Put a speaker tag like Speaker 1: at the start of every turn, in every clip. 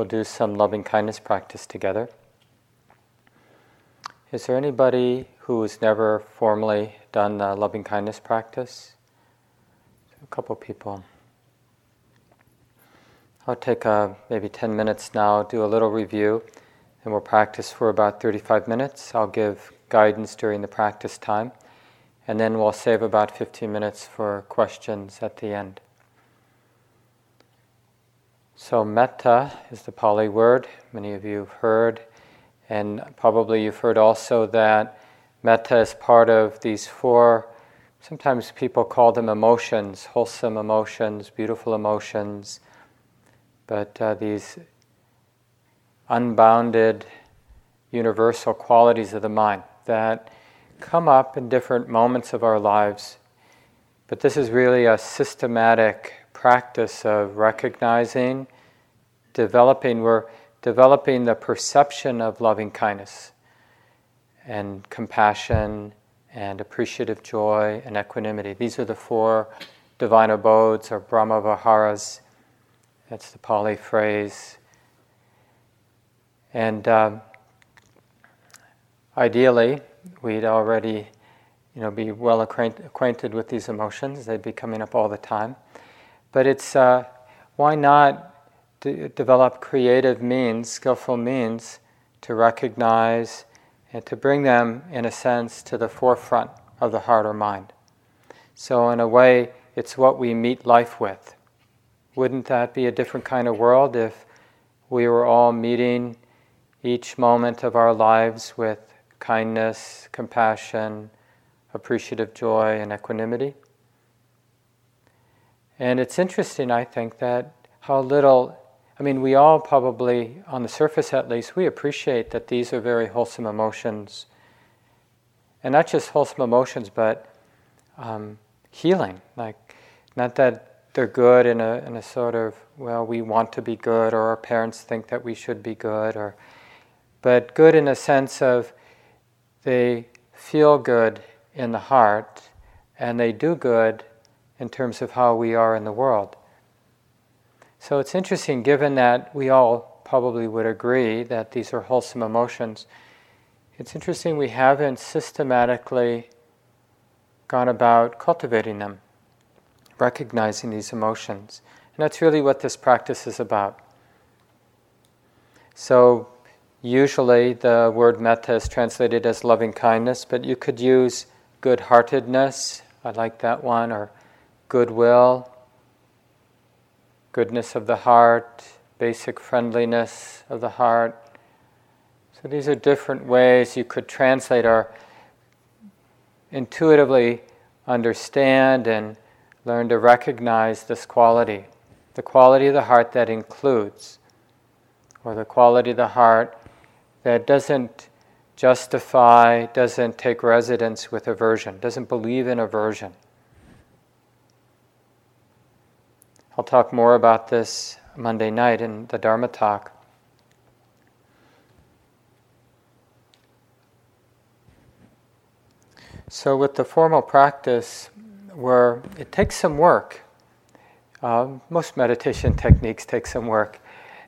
Speaker 1: we'll do some loving kindness practice together. Is there anybody who has never formally done the loving kindness practice? A couple people. I'll take uh, maybe 10 minutes now, do a little review, and we'll practice for about 35 minutes. I'll give guidance during the practice time, and then we'll save about 15 minutes for questions at the end. So, metta is the Pali word, many of you have heard, and probably you've heard also that metta is part of these four, sometimes people call them emotions, wholesome emotions, beautiful emotions, but uh, these unbounded, universal qualities of the mind that come up in different moments of our lives. But this is really a systematic practice of recognizing, developing, we're developing the perception of loving kindness and compassion and appreciative joy and equanimity. These are the four divine abodes or Brahma Viharas. That's the Pali phrase. And um, ideally, we'd already you know, be well acquaint- acquainted with these emotions. They'd be coming up all the time. But it's uh, why not d- develop creative means, skillful means to recognize and to bring them, in a sense, to the forefront of the heart or mind. So, in a way, it's what we meet life with. Wouldn't that be a different kind of world if we were all meeting each moment of our lives with kindness, compassion, appreciative joy, and equanimity? And it's interesting, I think, that how little, I mean, we all probably, on the surface at least, we appreciate that these are very wholesome emotions. And not just wholesome emotions, but um, healing. Like, not that they're good in a, in a sort of, well, we want to be good, or our parents think that we should be good, or, but good in a sense of they feel good in the heart and they do good in terms of how we are in the world. So it's interesting, given that we all probably would agree that these are wholesome emotions, it's interesting we haven't systematically gone about cultivating them, recognizing these emotions. And that's really what this practice is about. So, usually the word metta is translated as loving kindness, but you could use good heartedness, I like that one, or goodwill, goodness of the heart, basic friendliness of the heart. So these are different ways you could translate or intuitively understand and learn to recognize this quality. The quality of the heart that includes, or the quality of the heart that doesn't justify, doesn't take residence with aversion, doesn't believe in aversion. I'll talk more about this Monday night in the Dharma talk. So, with the formal practice, where it takes some work, uh, most meditation techniques take some work,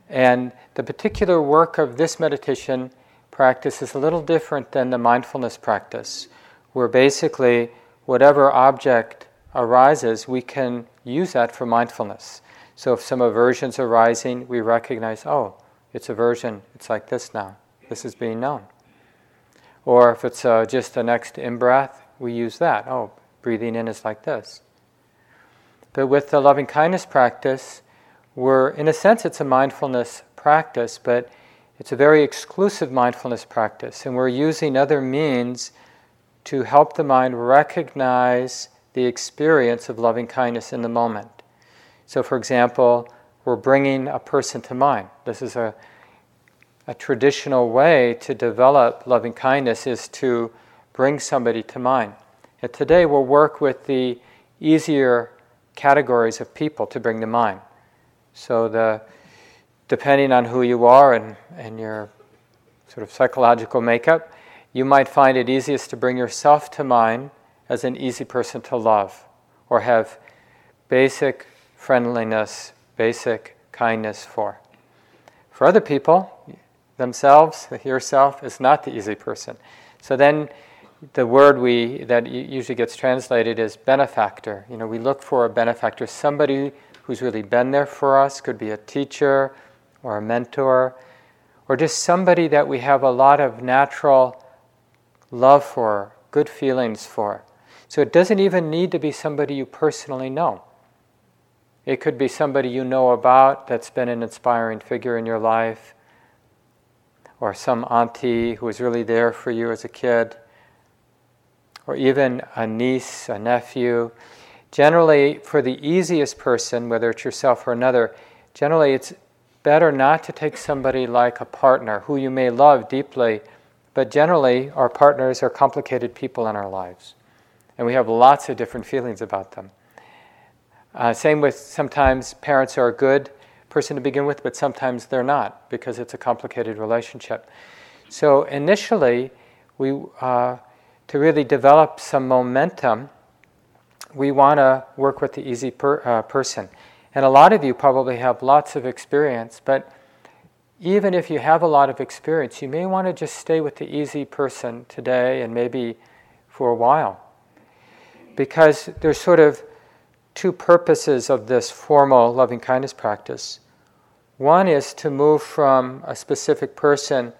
Speaker 1: and the particular work of this meditation practice is a little different than the mindfulness practice, where basically whatever object arises, we can use that for mindfulness. So if some aversions are rising, we recognize, oh, it's aversion, it's like this now. This is being known. Or if it's uh, just the next in breath, we use that. Oh, breathing in is like this. But with the loving kindness practice, we're, in a sense, it's a mindfulness practice, but it's a very exclusive mindfulness practice. And we're using other means to help the mind recognize the experience of loving kindness in the moment. So, for example, we're bringing a person to mind. This is a, a traditional way to develop loving kindness is to bring somebody to mind. And today we'll work with the easier categories of people to bring to mind. So the depending on who you are and, and your sort of psychological makeup, you might find it easiest to bring yourself to mind as an easy person to love or have basic friendliness, basic kindness for. For other people, themselves, yourself, is not the easy person. So then the word we that usually gets translated is benefactor. You know, we look for a benefactor, somebody who's really been there for us, could be a teacher or a mentor, or just somebody that we have a lot of natural love for, good feelings for. So it doesn't even need to be somebody you personally know. It could be somebody you know about that's been an inspiring figure in your life, or some auntie who was really there for you as a kid, or even a niece, a nephew. Generally, for the easiest person, whether it's yourself or another, generally it's better not to take somebody like a partner who you may love deeply, but generally our partners are complicated people in our lives. And we have lots of different feelings about them. Uh, same with sometimes parents are a good person to begin with, but sometimes they're not because it's a complicated relationship. So initially, we uh, to really develop some momentum, we want to work with the easy per, uh, person. And a lot of you probably have lots of experience, but even if you have a lot of experience, you may want to just stay with the easy person today and maybe for a while. Because there's sort of two purposes of this formal loving kindness practice. One is to move from a specific person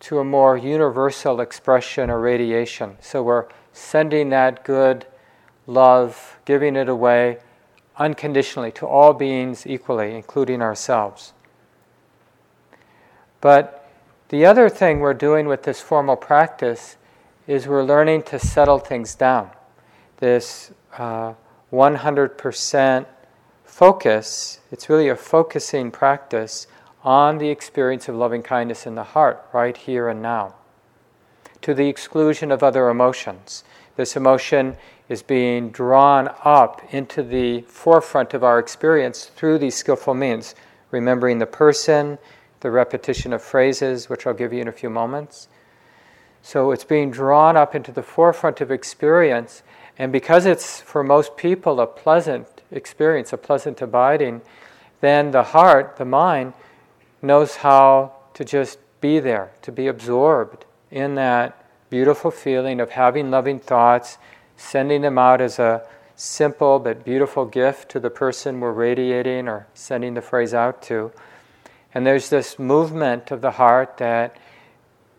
Speaker 1: to a more universal expression or radiation. So we're sending that good love, giving it away unconditionally to all beings equally, including ourselves. But the other thing we're doing with this formal practice is we're learning to settle things down. This uh, 100% focus, it's really a focusing practice on the experience of loving kindness in the heart, right here and now, to the exclusion of other emotions. This emotion is being drawn up into the forefront of our experience through these skillful means, remembering the person, the repetition of phrases, which I'll give you in a few moments. So it's being drawn up into the forefront of experience and because it's for most people a pleasant experience, a pleasant abiding, then the heart, the mind, knows how to just be there, to be absorbed in that beautiful feeling of having loving thoughts, sending them out as a simple but beautiful gift to the person we're radiating or sending the phrase out to. And there's this movement of the heart that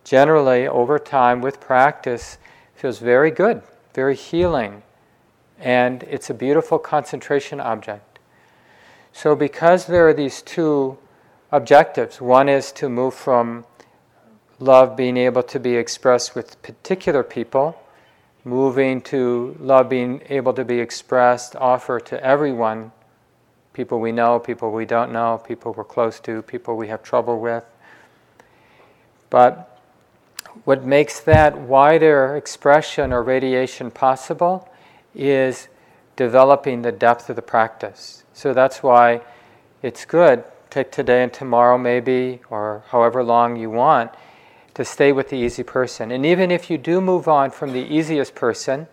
Speaker 1: generally, over time, with practice, feels very good very healing, and it's a beautiful concentration object. So, because there are these two objectives one is to move from love being able to be expressed with particular people, moving to love being able to be expressed, offer to everyone people we know, people we don't know, people we're close to, people we have trouble with. But what makes that wider expression or radiation possible is developing the depth of the practice. So that's why it's good, take today and tomorrow maybe, or however long you want, to stay with the easy person. And even if you do move on from the easiest person,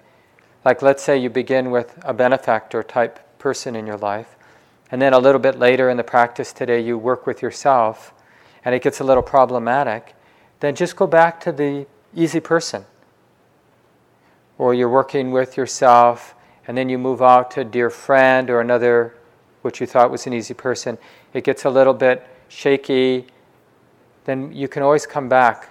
Speaker 1: like let's say you begin with a benefactor type person in your life, and then a little bit later in the practice today you work with yourself, and it gets a little problematic then just go back to the easy person. Or you're working with yourself, and then you move out to a dear friend or another, which you thought was an easy person. It gets a little bit shaky, then you can always come back.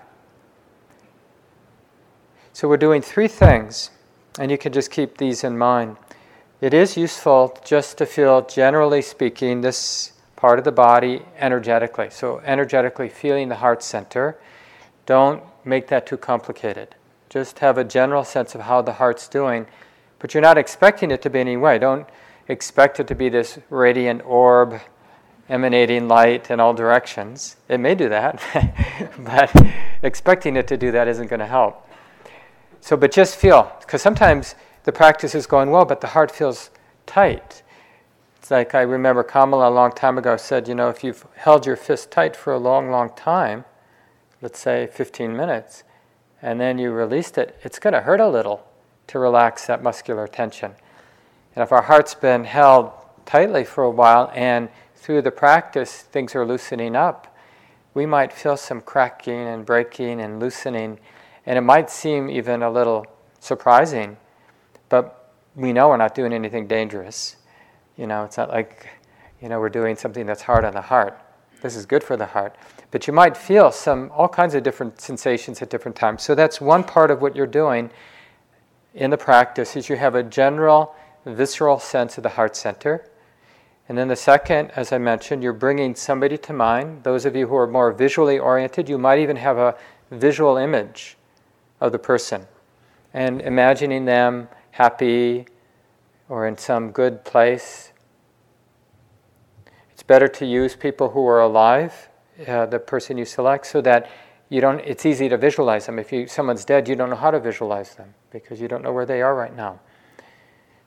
Speaker 1: So we're doing three things, and you can just keep these in mind. It is useful just to feel, generally speaking, this part of the body energetically. So, energetically feeling the heart center don't make that too complicated. Just have a general sense of how the heart's doing, but you're not expecting it to be any way. Don't expect it to be this radiant orb emanating light in all directions. It may do that, but expecting it to do that isn't going to help. So, but just feel, because sometimes the practice is going well, but the heart feels tight. It's like I remember Kamala a long time ago said, you know, if you've held your fist tight for a long, long time, let's say 15 minutes, and then you released it, it's going to hurt a little to relax that muscular tension. And if our heart's been held tightly for a while and through the practice things are loosening up, we might feel some cracking and breaking and loosening, and it might seem even a little surprising, but we know we're not doing anything dangerous. You know, it's not like, you know, we're doing something that's hard on the heart. This is good for the heart. But you might feel some, all kinds of different sensations at different times. So that's one part of what you're doing in the practice is you have a general visceral sense of the heart center. And then the second, as I mentioned, you're bringing somebody to mind. Those of you who are more visually oriented, you might even have a visual image of the person and imagining them happy or in some good place. It's better to use people who are alive, uh, the person you select, so that you don't. It's easy to visualize them. If you, someone's dead, you don't know how to visualize them because you don't know where they are right now.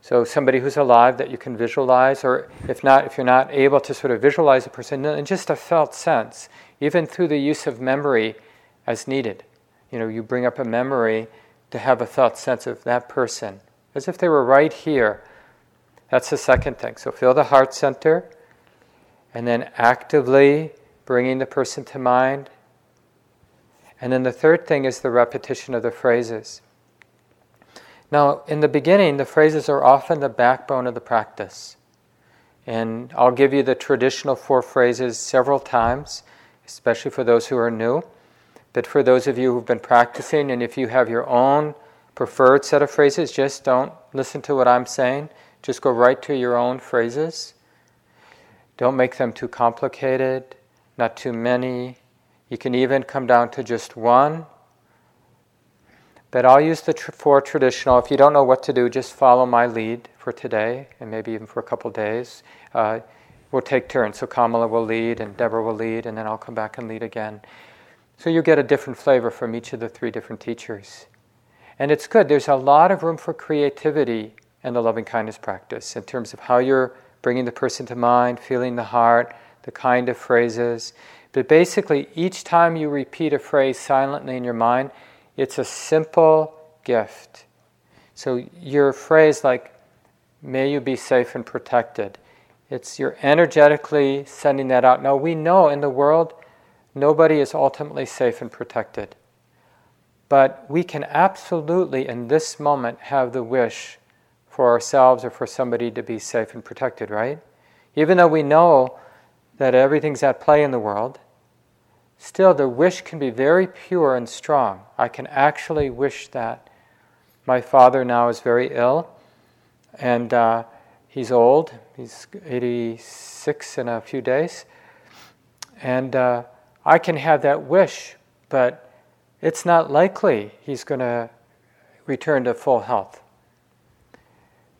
Speaker 1: So somebody who's alive that you can visualize, or if not, if you're not able to sort of visualize a person, in just a felt sense, even through the use of memory as needed. You know, you bring up a memory to have a felt sense of that person, as if they were right here. That's the second thing. So feel the heart center, and then actively bringing the person to mind. And then the third thing is the repetition of the phrases. Now, in the beginning, the phrases are often the backbone of the practice. And I'll give you the traditional four phrases several times, especially for those who are new. But for those of you who've been practicing, and if you have your own preferred set of phrases, just don't listen to what I'm saying. Just go right to your own phrases. Don't make them too complicated, not too many. You can even come down to just one but I'll use the tr- four traditional. If you don't know what to do, just follow my lead for today and maybe even for a couple days. Uh, we'll take turns. So Kamala will lead and Deborah will lead, and then I'll come back and lead again. So you get a different flavor from each of the three different teachers. And it's good. There's a lot of room for creativity in the loving kindness practice in terms of how you're bringing the person to mind, feeling the heart, the kind of phrases. But basically, each time you repeat a phrase silently in your mind, it's a simple gift. So your phrase like, may you be safe and protected, it's you're energetically sending that out. Now we know in the world nobody is ultimately safe and protected. But we can absolutely, in this moment, have the wish for ourselves or for somebody to be safe and protected, right? Even though we know that everything's at play in the world, still the wish can be very pure and strong. I can actually wish that. My father now is very ill, and uh, he's old. He's 86 in a few days. And uh, I can have that wish, but it's not likely he's going to return to full health.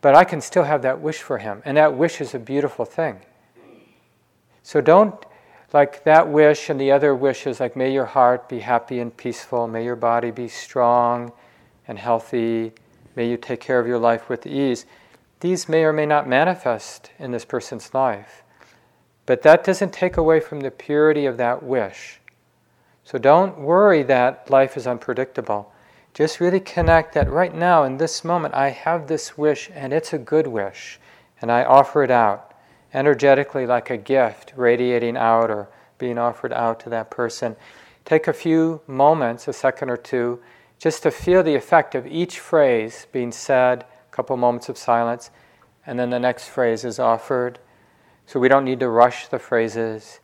Speaker 1: But I can still have that wish for him, and that wish is a beautiful thing. So don't like that wish and the other wishes, like may your heart be happy and peaceful, may your body be strong and healthy, may you take care of your life with ease, these may or may not manifest in this person's life. But that doesn't take away from the purity of that wish. So don't worry that life is unpredictable. Just really connect that right now, in this moment, I have this wish and it's a good wish, and I offer it out energetically like a gift radiating out or being offered out to that person. Take a few moments, a second or two, just to feel the effect of each phrase being said, a couple moments of silence, and then the next phrase is offered. So we don't need to rush the phrases.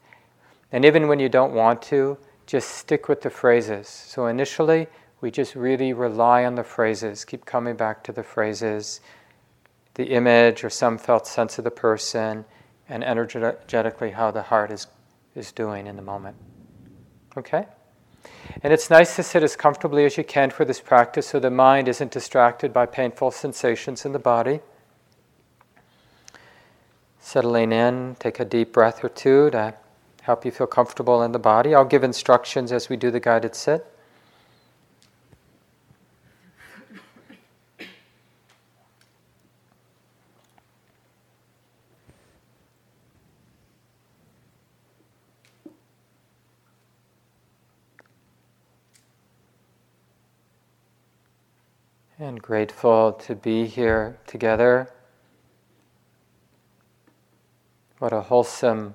Speaker 1: And even when you don't want to, just stick with the phrases. So initially, we just really rely on the phrases, keep coming back to the phrases, the image or some felt sense of the person, and energetically how the heart is, is doing in the moment. Okay? And it's nice to sit as comfortably as you can for this practice so the mind isn't distracted by painful sensations in the body. Settling in, take a deep breath or two to help you feel comfortable in the body. I'll give instructions as we do the guided sit. And grateful to be here together. What a wholesome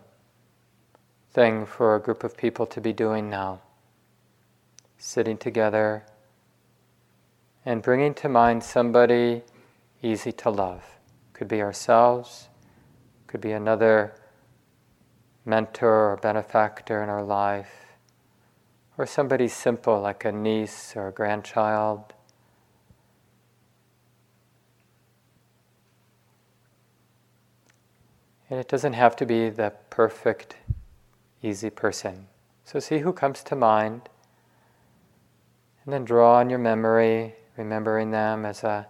Speaker 1: thing for a group of people to be doing now. Sitting together and bringing to mind somebody easy to love. Could be ourselves, could be another mentor or benefactor in our life, or somebody simple like a niece or a grandchild. And it doesn't have to be the perfect, easy person. So see who comes to mind, and then draw on your memory, remembering them as a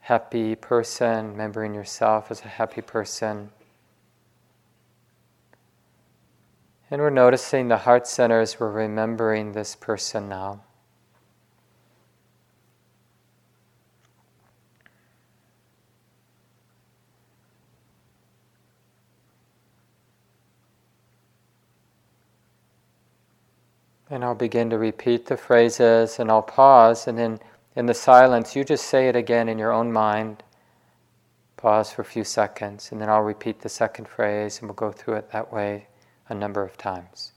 Speaker 1: happy person, remembering yourself as a happy person. And we're noticing the heart centers, we're remembering this person now. And I'll begin to repeat the phrases and I'll pause and then in the silence, you just say it again in your own mind. Pause for a few seconds, and then I'll repeat the second phrase, and we'll go through it that way a number of times.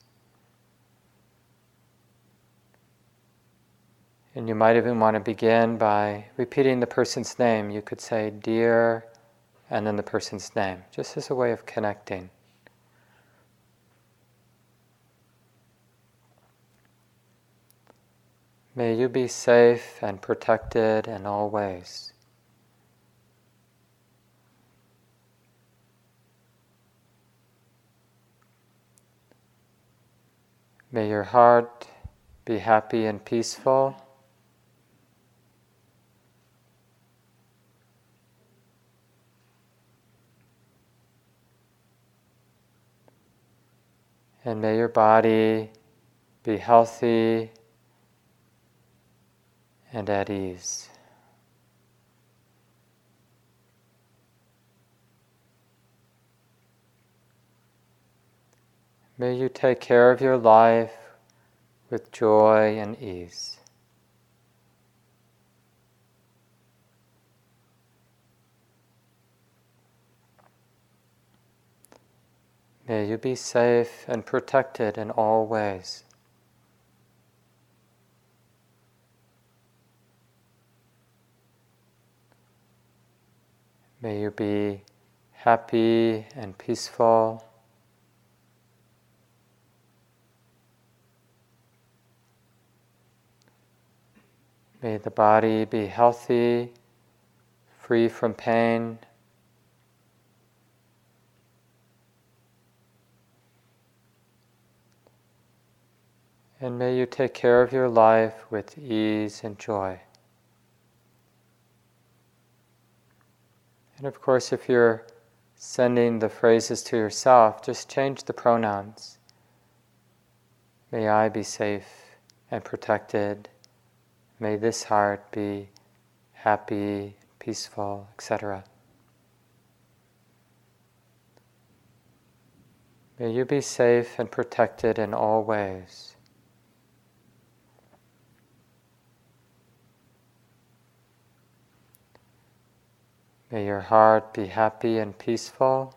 Speaker 1: And you might even want to begin by repeating the person's name. You could say, Dear, and then the person's name, just as a way of connecting. May you be safe and protected in all ways. May your heart be happy and peaceful. And may your body be healthy and at ease. May you take care of your life with joy and ease. May you be safe and protected in all ways. May you be happy and peaceful. May the body be healthy, free from pain. And may you take care of your life with ease and joy. And of course, if you're sending the phrases to yourself, just change the pronouns. May I be safe and protected. May this heart be happy, peaceful, etc. May you be safe and protected in all ways. May your heart be happy and peaceful.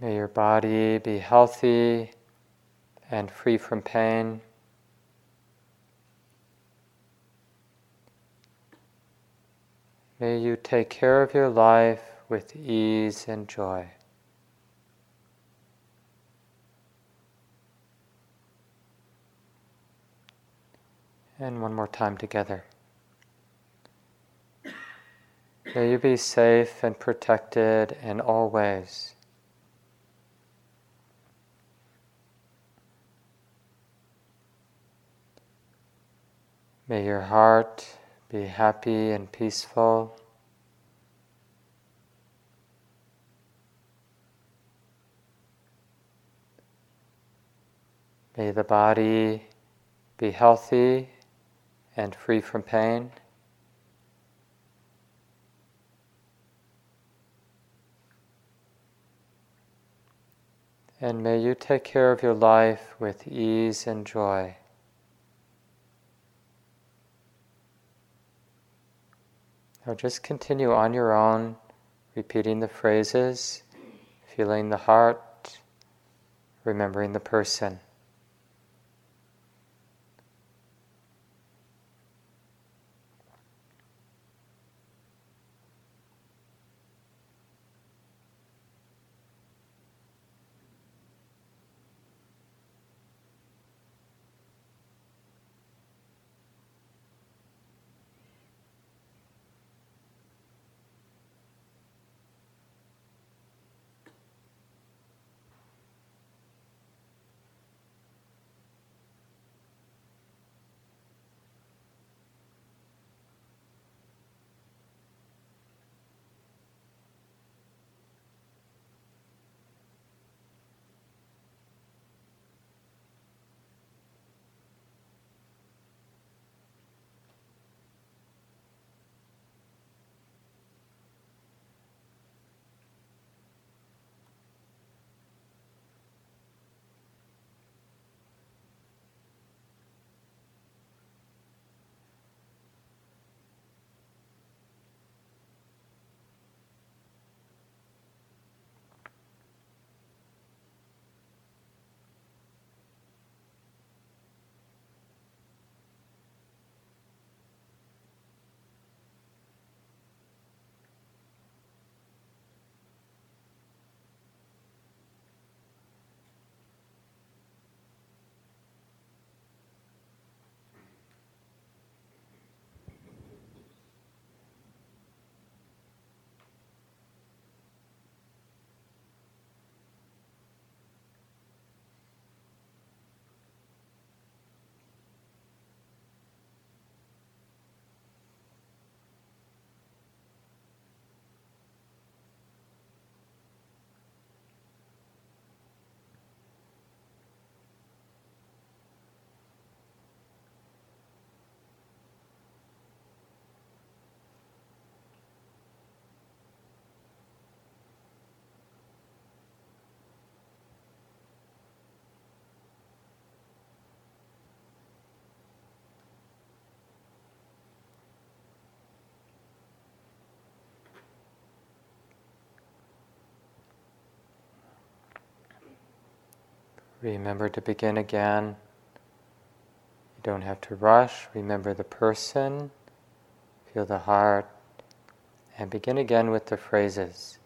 Speaker 1: May your body be healthy and free from pain. May you take care of your life with ease and joy. And one more time together. May you be safe and protected in all ways. May your heart be happy and peaceful. May the body be healthy and free from pain. And may you take care of your life with ease and joy. Now just continue on your own, repeating the phrases, feeling the heart, remembering the person. Remember to begin again. You don't have to rush. Remember the person, feel the heart, and begin again with the phrases.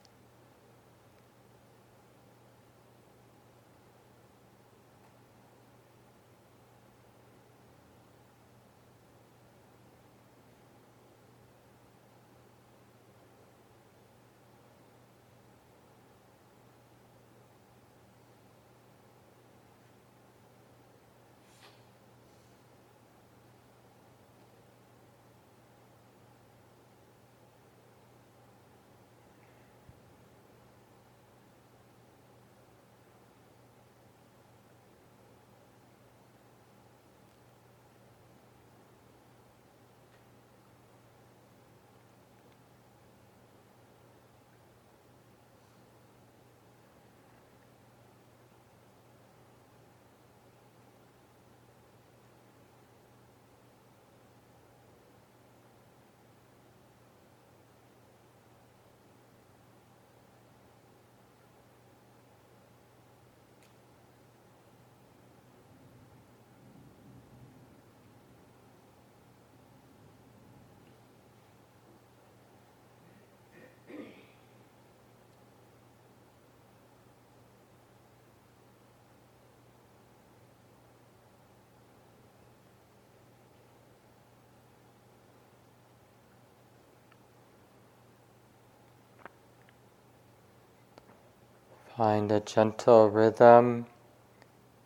Speaker 1: Find a gentle rhythm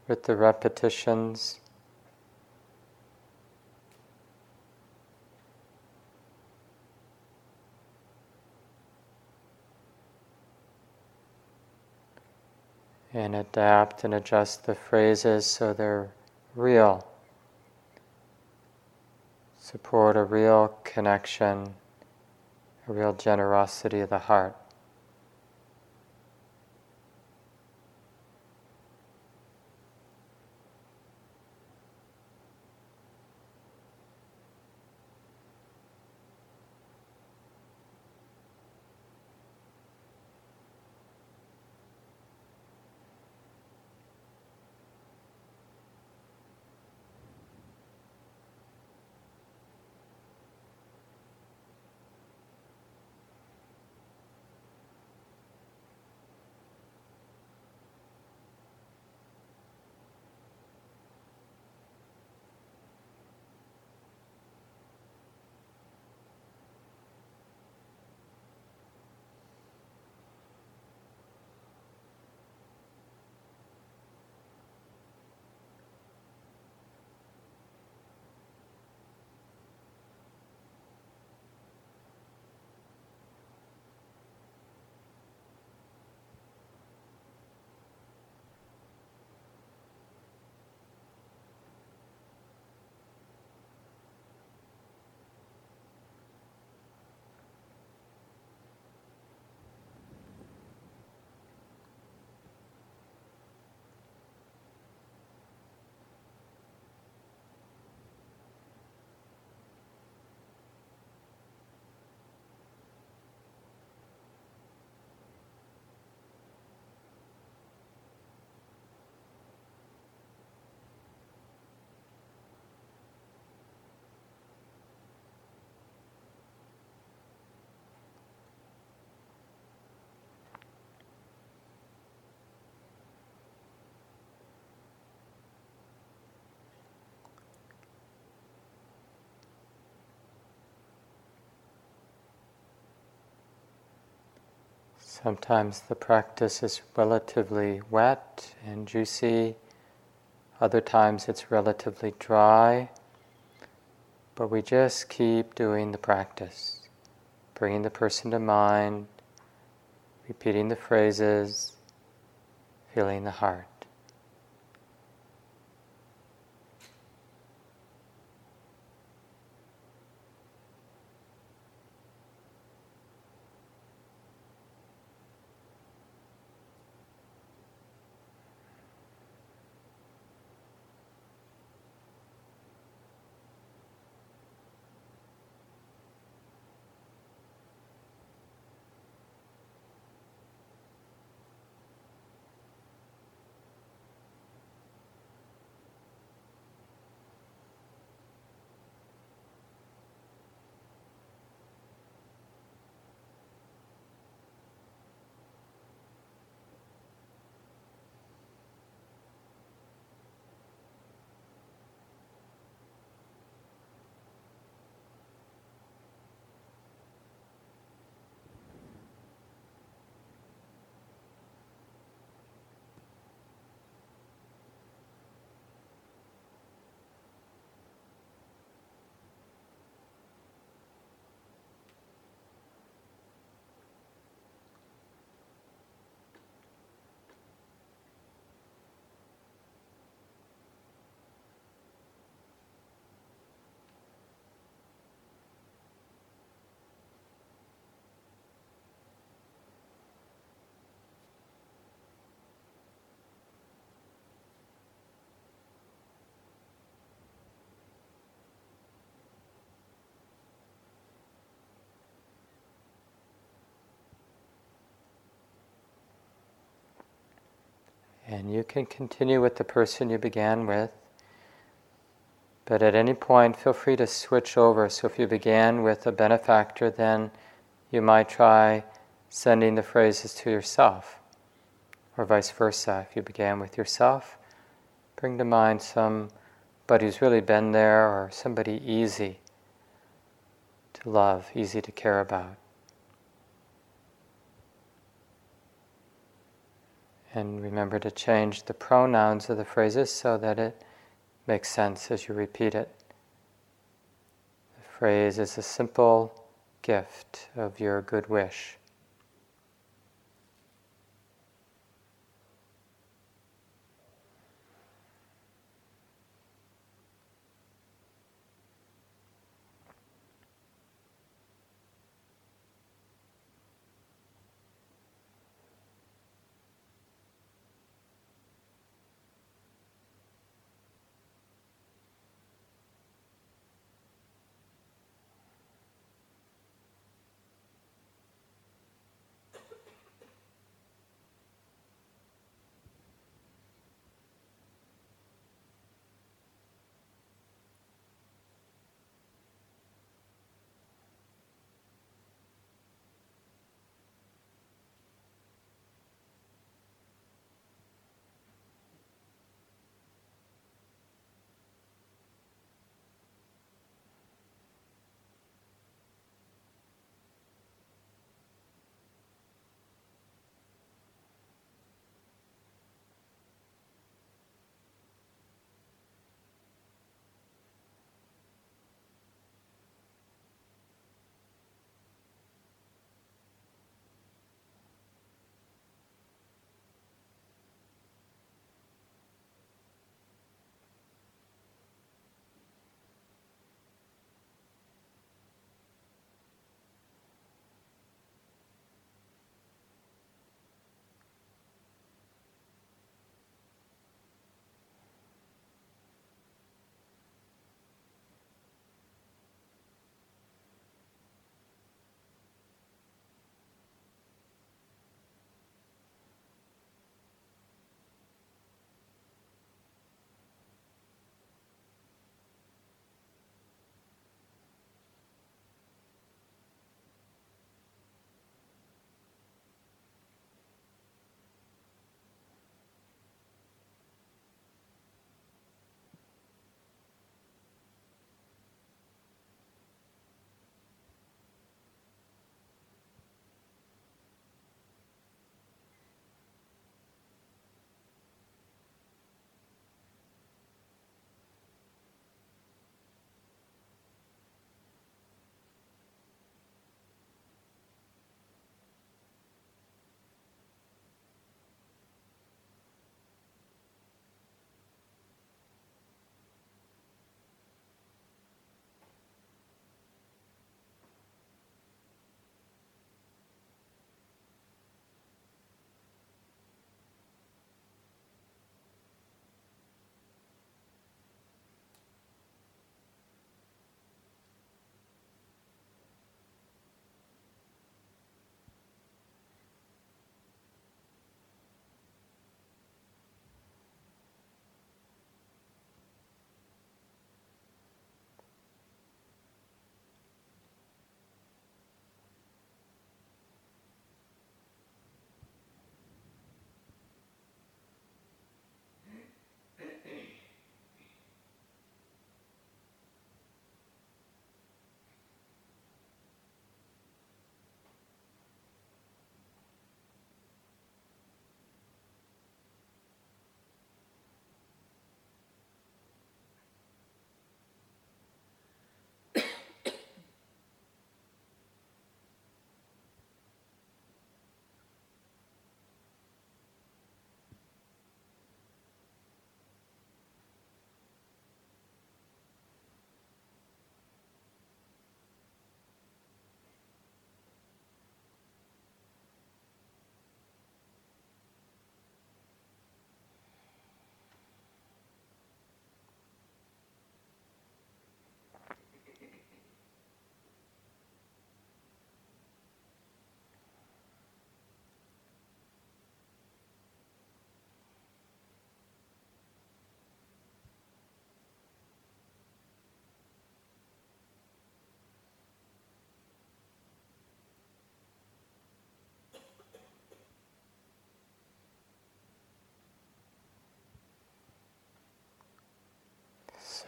Speaker 1: with the repetitions. And adapt and adjust the phrases so they're real. Support a real connection, a real generosity of the heart. Sometimes the practice is relatively wet and juicy, other times it's relatively dry, but we just keep doing the practice, bringing the person to mind, repeating the phrases, feeling the heart. And you can continue with the person you began with. But at any point, feel free to switch over. So if you began with a benefactor, then you might try sending the phrases to yourself, or vice versa. If you began with yourself, bring to mind somebody who's really been there, or somebody easy to love, easy to care about. And remember to change the pronouns of the phrases so that it makes sense as you repeat it. The phrase is a simple gift of your good wish.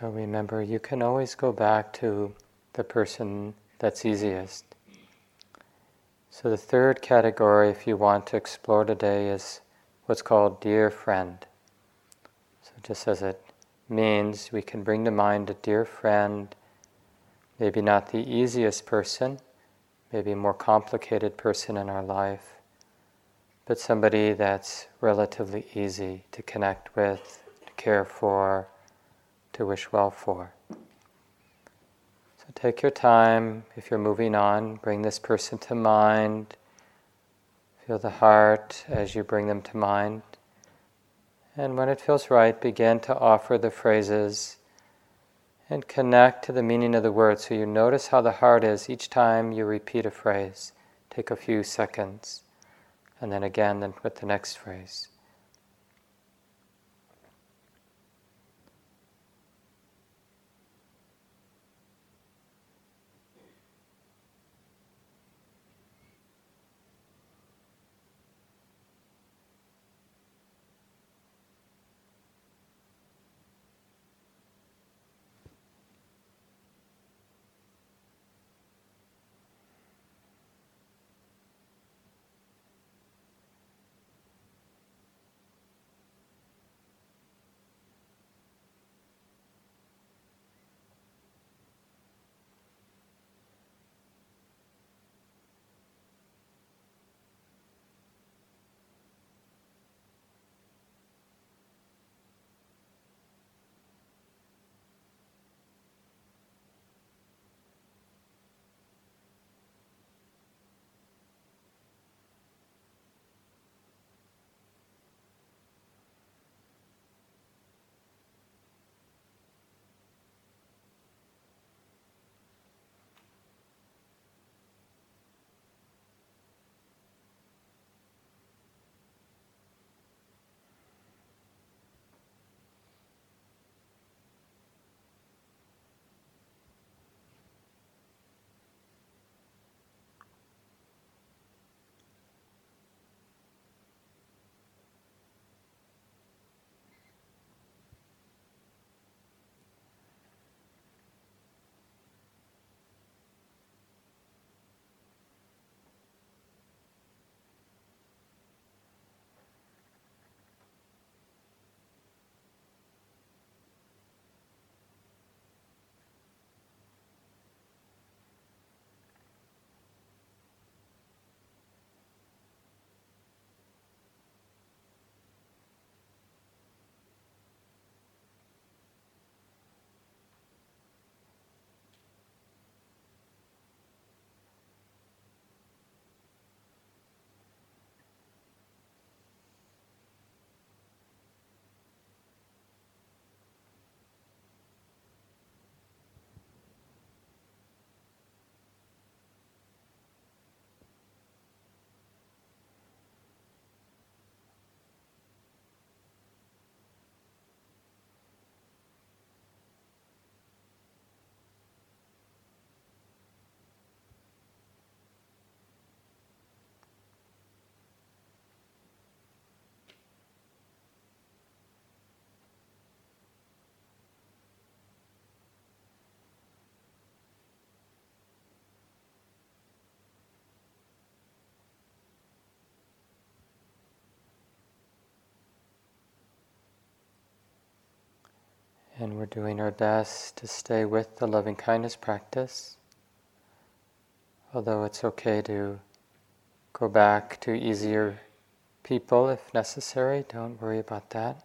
Speaker 1: So remember, you can always go back to the person that's easiest. So the third category, if you want to explore today, is what's called dear friend. So just as it means, we can bring to mind a dear friend, maybe not the easiest person, maybe a more complicated person in our life, but somebody that's relatively easy to connect with, to care for, to wish well for. So take your time. If you're moving on, bring this person to mind. Feel the heart as you bring them to mind. And when it feels right, begin to offer the phrases and connect to the meaning of the words. So you notice how the heart is each time you repeat a phrase. Take a few seconds. And then again, then with the next phrase. And we're doing our best to stay with the loving kindness practice. Although it's okay to go back to easier people if necessary, don't worry about that.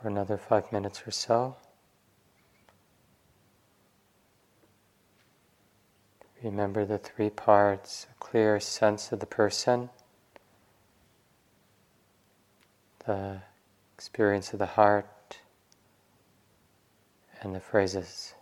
Speaker 1: For another five minutes or so. Remember the three parts a clear sense of the person, the experience of the heart, and the phrases.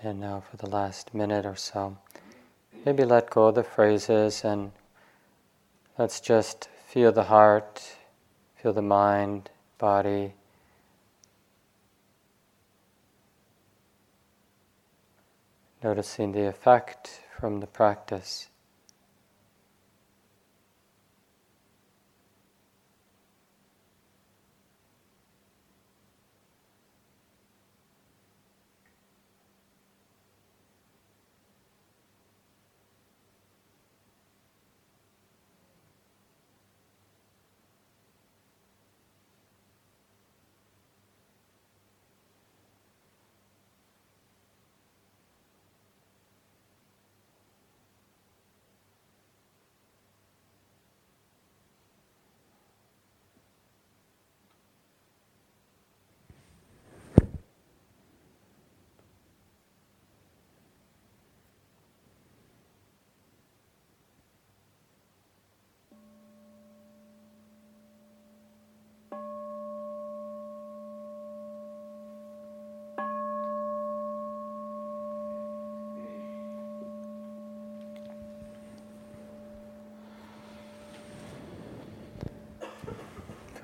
Speaker 1: And now, for the last minute or so, maybe let go of the phrases and let's just feel the heart, feel the mind, body. Noticing the effect from the practice.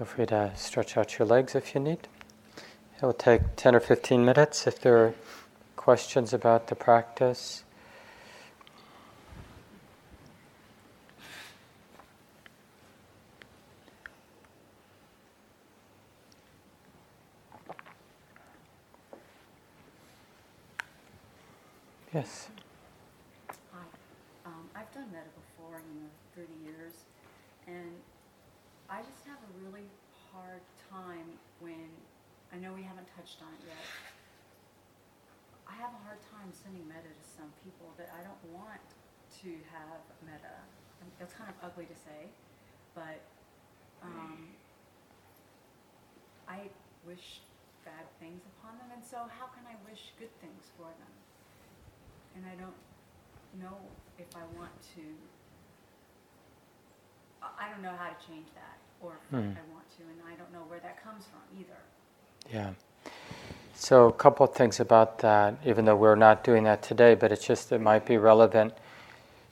Speaker 1: Feel free to stretch out your legs if you need. It will take 10 or 15 minutes if there are questions about the practice. Yes.
Speaker 2: Hi. Um, I've done metta before, you know, 30 years, and I just have a really hard time when I know we haven't touched on it yet. I have a hard time sending metta to some people that I don't want to have metta. That's kind of ugly to say, but um, I wish bad things upon them, and so how can I wish good things for them? And I don't know if I want to. I don't know how to change that, or if
Speaker 1: Hmm.
Speaker 2: I want to, and I don't know where that comes from either.
Speaker 1: Yeah. So, a couple of things about that, even though we're not doing that today, but it's just it might be relevant.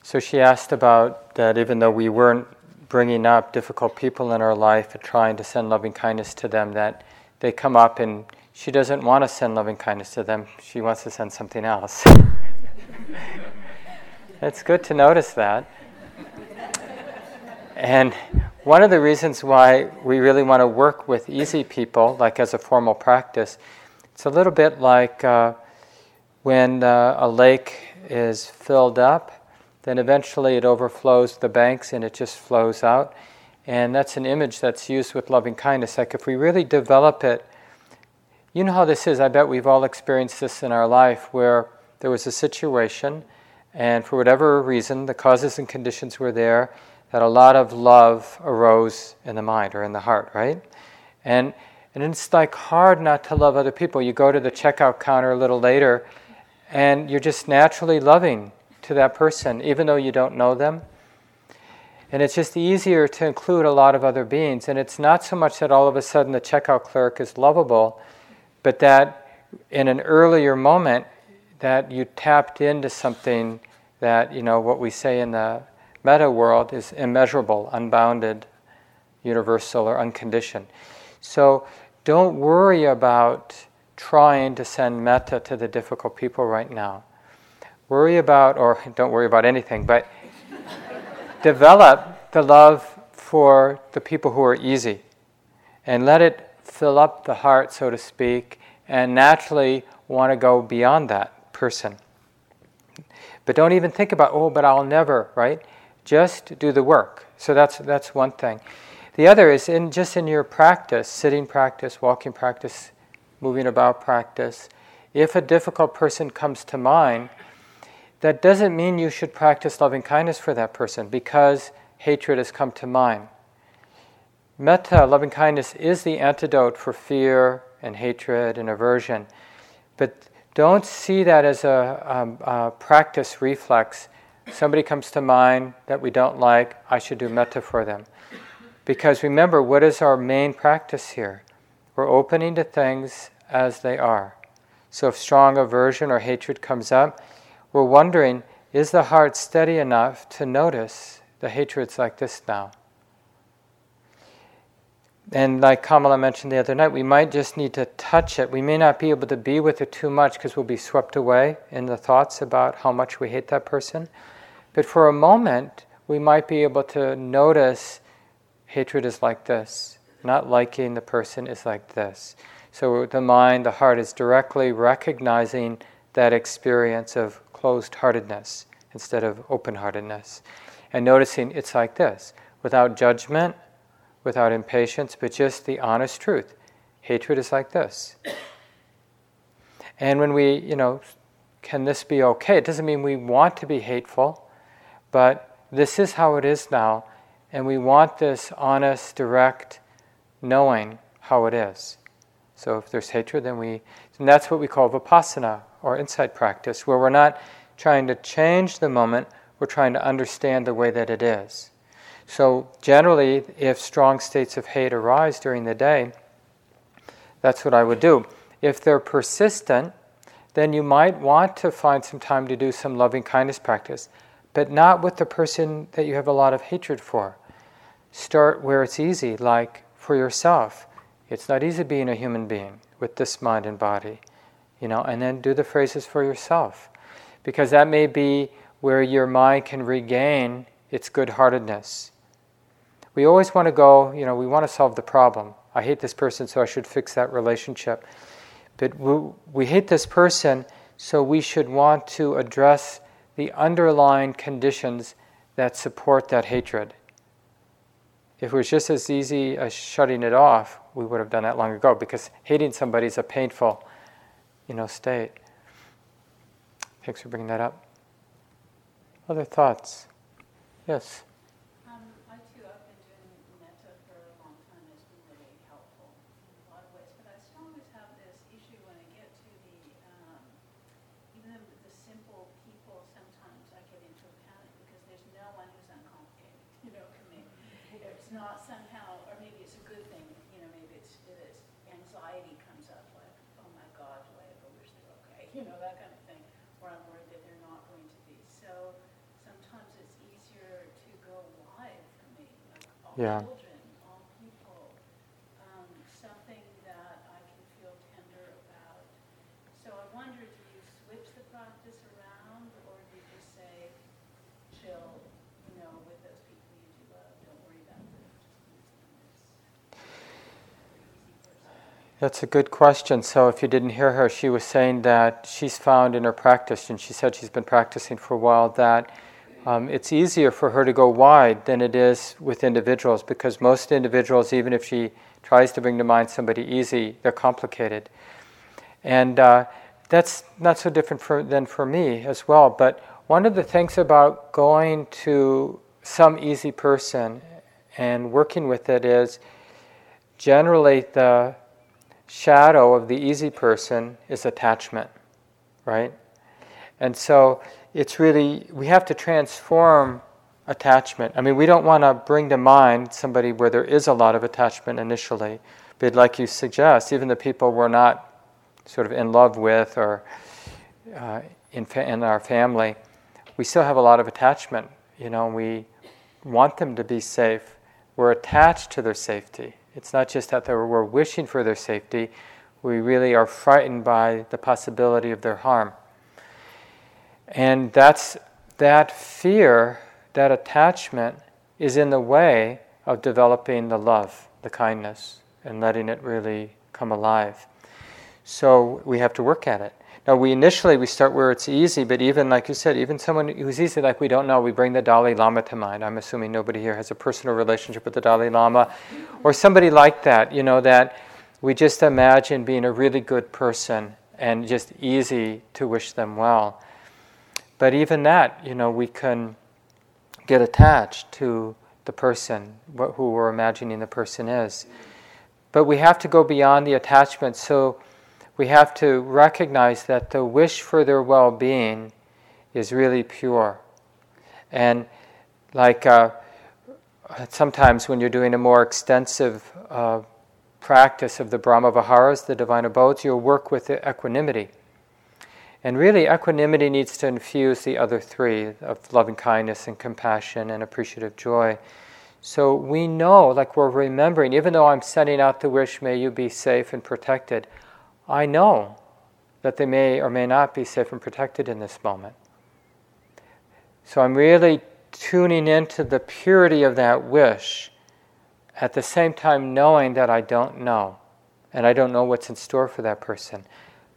Speaker 1: So, she asked about that even though we weren't bringing up difficult people in our life and trying to send loving kindness to them, that they come up and she doesn't want to send loving kindness to them, she wants to send something else. it's good to notice that. And one of the reasons why we really want to work with easy people, like as a formal practice, it's a little bit like uh, when uh, a lake is filled up, then eventually it overflows the banks and it just flows out. And that's an image that's used with loving kindness. Like if we really develop it, you know how this is. I bet we've all experienced this in our life where there was a situation, and for whatever reason, the causes and conditions were there, that a lot of love arose in the mind or in the heart, right? And and it's like hard not to love other people. You go to the checkout counter a little later, and you're just naturally loving to that person, even though you don't know them. And it's just easier to include a lot of other beings. And it's not so much that all of a sudden the checkout clerk is lovable, but that in an earlier moment that you tapped into something that, you know, what we say in the metta world is immeasurable, unbounded, universal, or unconditioned. So don't worry about trying to send metta to the difficult people right now. Worry about, or don't worry about anything, but develop the love for the people who are easy and let it fill up the heart, so to speak, and naturally want to go beyond that person. But don't even think about, oh, but I'll never, right? Just do the work. So that's, that's one thing. The other is in just in your practice, sitting practice, walking practice, moving about practice, if a difficult person comes to mind, that doesn't mean you should practice loving kindness for that person because hatred has come to mind. Metta, loving kindness, is the antidote for fear and hatred and aversion. But don't see that as a, um, a practice reflex. Somebody comes to mind that we don't like, I should do metta for them. Because remember, what is our main practice here? We're opening to things as they are. So if strong aversion or hatred comes up, we're wondering is the heart steady enough to notice the hatreds like this now? And like Kamala mentioned the other night, we might just need to touch it. We may not be able to be with it too much because we'll be swept away in the thoughts about how much we hate that person. But for a moment, we might be able to notice hatred is like this, not liking the person is like this. So the mind, the heart is directly recognizing that experience of closed heartedness instead of open heartedness. And noticing it's like this, without judgment, without impatience, but just the honest truth. Hatred is like this. And when we, you know, can this be okay? It doesn't mean we want to be hateful, but this is how it is now, and we want this honest, direct knowing how it is. So if there's hatred, then we, and that's what we call vipassana or insight practice, where we're not trying to change the moment, we're trying to understand the way that it is. So, generally, if strong states of hate arise during the day, that's what I would do. If they're persistent, then you might want to find some time to do some loving kindness practice, but not with the person that you have a lot of hatred for. Start where it's easy, like for yourself. It's not easy being a human being with this mind and body, you know, and then do the phrases for yourself. Because that may be where your mind can regain its good heartedness we always want to go, you know, we want to solve the problem. I hate this person, so I should fix that relationship. But we, we hate this person, so we should want to address the underlying conditions that support that hatred. If it was just as easy as shutting it off, we would have done that long ago because hating somebody is a painful, you know, state. Thanks for bringing that up. Other thoughts? Yes.
Speaker 2: Yeah. children, all people, um, something that I can feel tender about. So I wonder, do you switch the practice around, or do you just say, chill, you know, with those people you do love, don't worry about them,
Speaker 1: That's a good question. So, if you didn't hear her, she was saying that she's found in her practice, and she said she's been practicing for a while, that um, it's easier for her to go wide than it is with individuals because most individuals, even if she tries to bring to mind somebody easy, they're complicated. And uh, that's not so different for, than for me as well. But one of the things about going to some easy person and working with it is generally the shadow of the easy person is attachment, right? And so it's really, we have to transform attachment. I mean, we don't want to bring to mind somebody where there is a lot of attachment initially, but like you suggest, even the people we're not sort of in love with or uh, in, fa- in our family, we still have a lot of attachment. You know, we want them to be safe. We're attached to their safety. It's not just that we're wishing for their safety, we really are frightened by the possibility of their harm. And that's that fear, that attachment is in the way of developing the love, the kindness, and letting it really come alive. So we have to work at it. Now we initially we start where it's easy, but even like you said, even someone who's easy like we don't know, we bring the Dalai Lama to mind. I'm assuming nobody here has a personal relationship with the Dalai Lama, or somebody like that. You know that we just imagine being a really good person and just easy to wish them well. But even that, you know, we can get attached to the person, who we're imagining the person is. But we have to go beyond the attachment. So we have to recognize that the wish for their well being is really pure. And like uh, sometimes when you're doing a more extensive uh, practice of the Brahma Viharas, the divine abodes, you'll work with the equanimity And really, equanimity needs to infuse the other three of loving kindness and compassion and appreciative joy. So we know, like we're remembering, even though I'm sending out the wish, may you be safe and protected, I know that they may or may not be safe and protected in this moment. So I'm really tuning into the purity of that wish at the same time knowing that I don't know and I don't know what's in store for that person.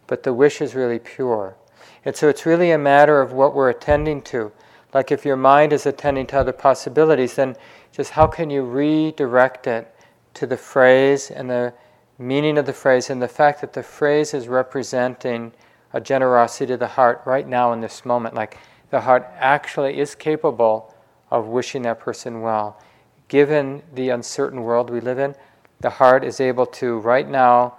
Speaker 1: But the wish is really pure. And so it's really a matter of what we're attending to. Like if your mind is attending to other possibilities, then just how can you redirect it to the phrase and the meaning of the phrase and the fact that the phrase is representing a generosity to the heart right now in this moment. Like the heart actually is capable of wishing that person well. Given the uncertain world we live in, the heart is able to, right now,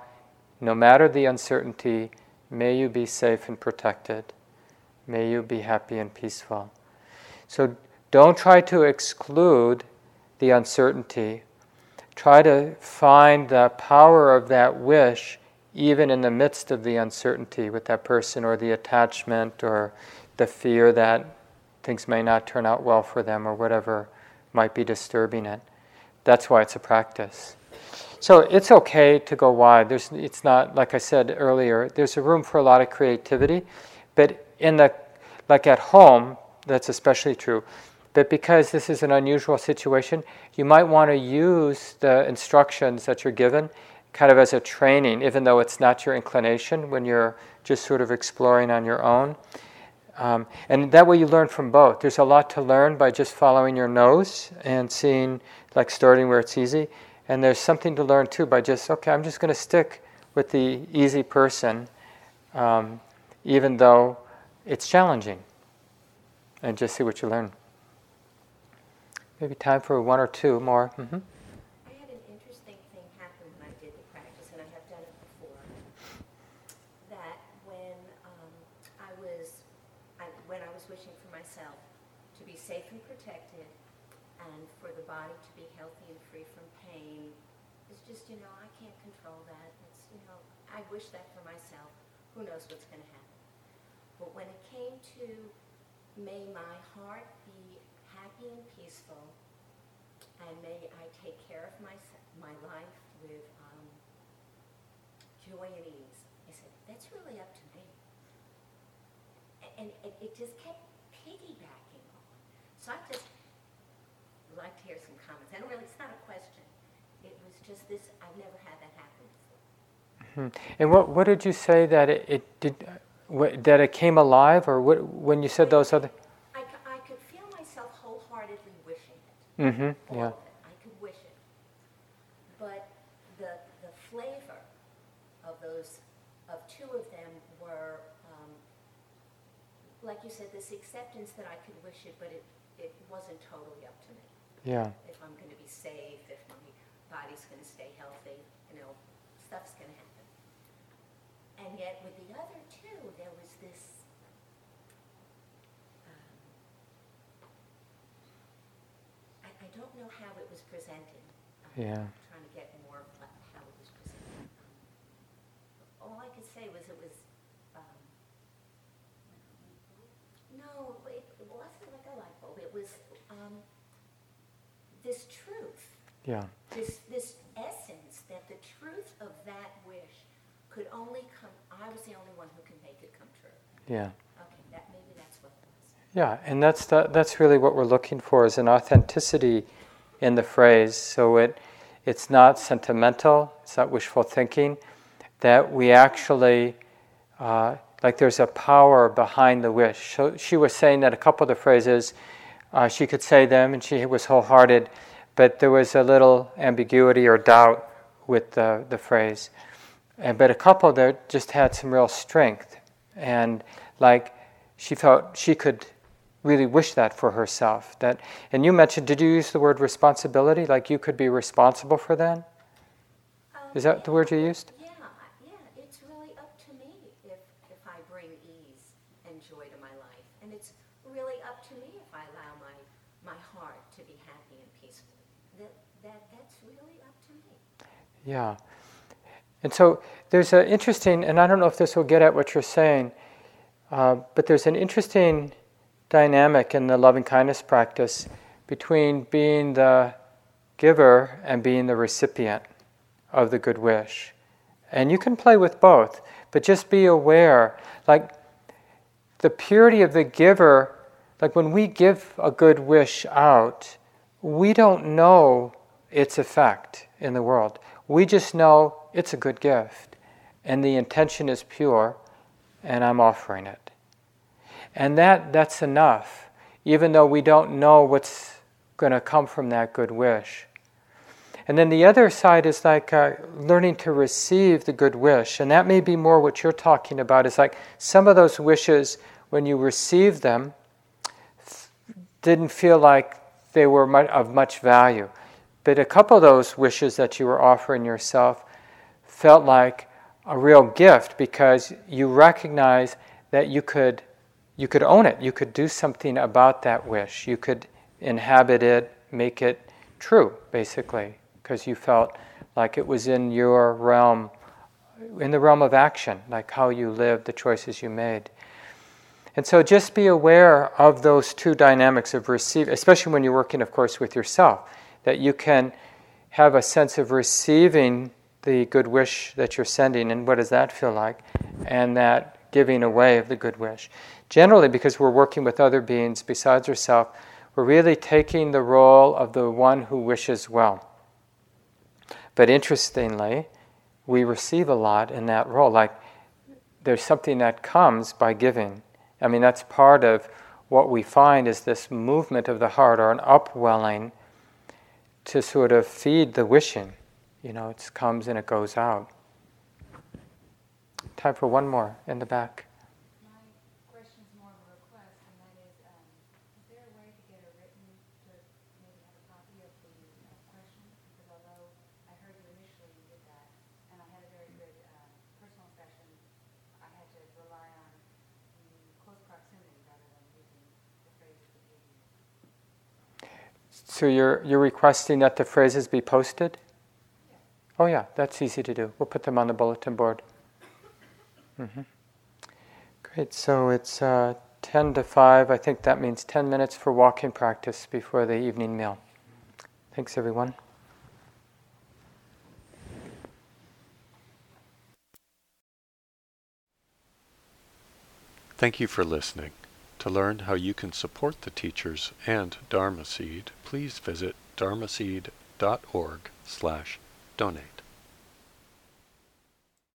Speaker 1: no matter the uncertainty, may you be safe and protected. May you be happy and peaceful. So don't try to exclude the uncertainty. Try to find the power of that wish even in the midst of the uncertainty with that person or the attachment or the fear that things may not turn out well for them or whatever might be disturbing it. That's why it's a practice. So it's okay to go wide. There's, it's not like I said earlier. There's a room for a lot of creativity, but in the like at home, that's especially true. But because this is an unusual situation, you might want to use the instructions that you're given kind of as a training, even though it's not your inclination when you're just sort of exploring on your own. Um, and that way you learn from both. There's a lot to learn by just following your nose and seeing, like starting where it's easy. And there's something to learn too by just, okay, I'm just going to stick with the easy person, um, even though it's challenging, and just see what you learn. Maybe time for one or two more. Mm-hmm.
Speaker 3: Who knows what's going to happen? But when it came to may my heart be happy and peaceful, and may I take care of my, my life with um, joy and ease. I said, that's really up to me. And it, it just kept piggybacking on. So I just like to hear some comments. And really, it's not a question. It was just this, I've never had that happen
Speaker 1: Hmm. And what what did you say that it, it did? What, that it came alive, or what, when you said those other?
Speaker 3: I, I could feel myself wholeheartedly wishing it.
Speaker 1: Mm-hmm. Yeah.
Speaker 3: I could wish it, but the the flavor of those of two of them were, um, like you said, this acceptance that I could wish it, but it it wasn't totally up to me.
Speaker 1: Yeah.
Speaker 3: If I'm going to be safe, if my body's going to stay healthy, you know, stuff's going to happen. And yet with the other two, there was this um, I, I don't know how it was presented.
Speaker 1: I'm yeah.
Speaker 3: trying to get more of how it was presented. Um, all I could say was it was um, no, it, it wasn't like a light bulb. It was um, this truth.
Speaker 1: Yeah.
Speaker 3: This this essence that the truth of that wish could only come, I was the only one who can make it come true.
Speaker 1: Yeah.
Speaker 3: Okay, that, maybe that's what it was.
Speaker 1: Yeah, and that's, the, that's really what we're looking for is an authenticity in the phrase. So it, it's not sentimental, it's not wishful thinking, that we actually, uh, like there's a power behind the wish. So she was saying that a couple of the phrases, uh, she could say them and she was wholehearted, but there was a little ambiguity or doubt with the, the phrase. And, but a couple that just had some real strength. And like she felt she could really wish that for herself. That, and you mentioned, did you use the word responsibility? Like you could be responsible for that? Um, Is that
Speaker 3: yeah,
Speaker 1: the word you used?
Speaker 3: Yeah, yeah. It's really up to me if, if I bring ease and joy to my life. And it's really up to me if I allow my, my heart to be happy and peaceful. That, that, that's really up to me.
Speaker 1: Yeah. And so there's an interesting, and I don't know if this will get at what you're saying. Uh, but there's an interesting dynamic in the loving kindness practice between being the giver and being the recipient of the good wish. And you can play with both, but just be aware like the purity of the giver, like when we give a good wish out, we don't know its effect in the world. We just know it's a good gift and the intention is pure and I'm offering it. And that, that's enough, even though we don't know what's going to come from that good wish. And then the other side is like uh, learning to receive the good wish. And that may be more what you're talking about is like some of those wishes, when you received them, didn't feel like they were of much value. But a couple of those wishes that you were offering yourself felt like a real gift because you recognize that you could you could own it. You could do something about that wish. You could inhabit it, make it true, basically, because you felt like it was in your realm, in the realm of action, like how you lived, the choices you made. And so just be aware of those two dynamics of receiving, especially when you're working, of course, with yourself, that you can have a sense of receiving the good wish that you're sending, and what does that feel like, and that giving away of the good wish. Generally, because we're working with other beings besides ourselves, we're really taking the role of the one who wishes well. But interestingly, we receive a lot in that role. Like there's something that comes by giving. I mean, that's part of what we find is this movement of the heart or an upwelling to sort of feed the wishing. You know, it comes and it goes out. Time for one more in the back. So you're, you're requesting that the phrases be posted? Oh, yeah, that's easy to do. We'll put them on the bulletin board. Mm-hmm. Great, so it's uh, 10 to 5. I think that means 10 minutes for walking practice before the evening meal. Thanks, everyone.
Speaker 4: Thank you for listening. To learn how you can support the teachers and Dharma Seed, please visit dharmaseed.org slash donate.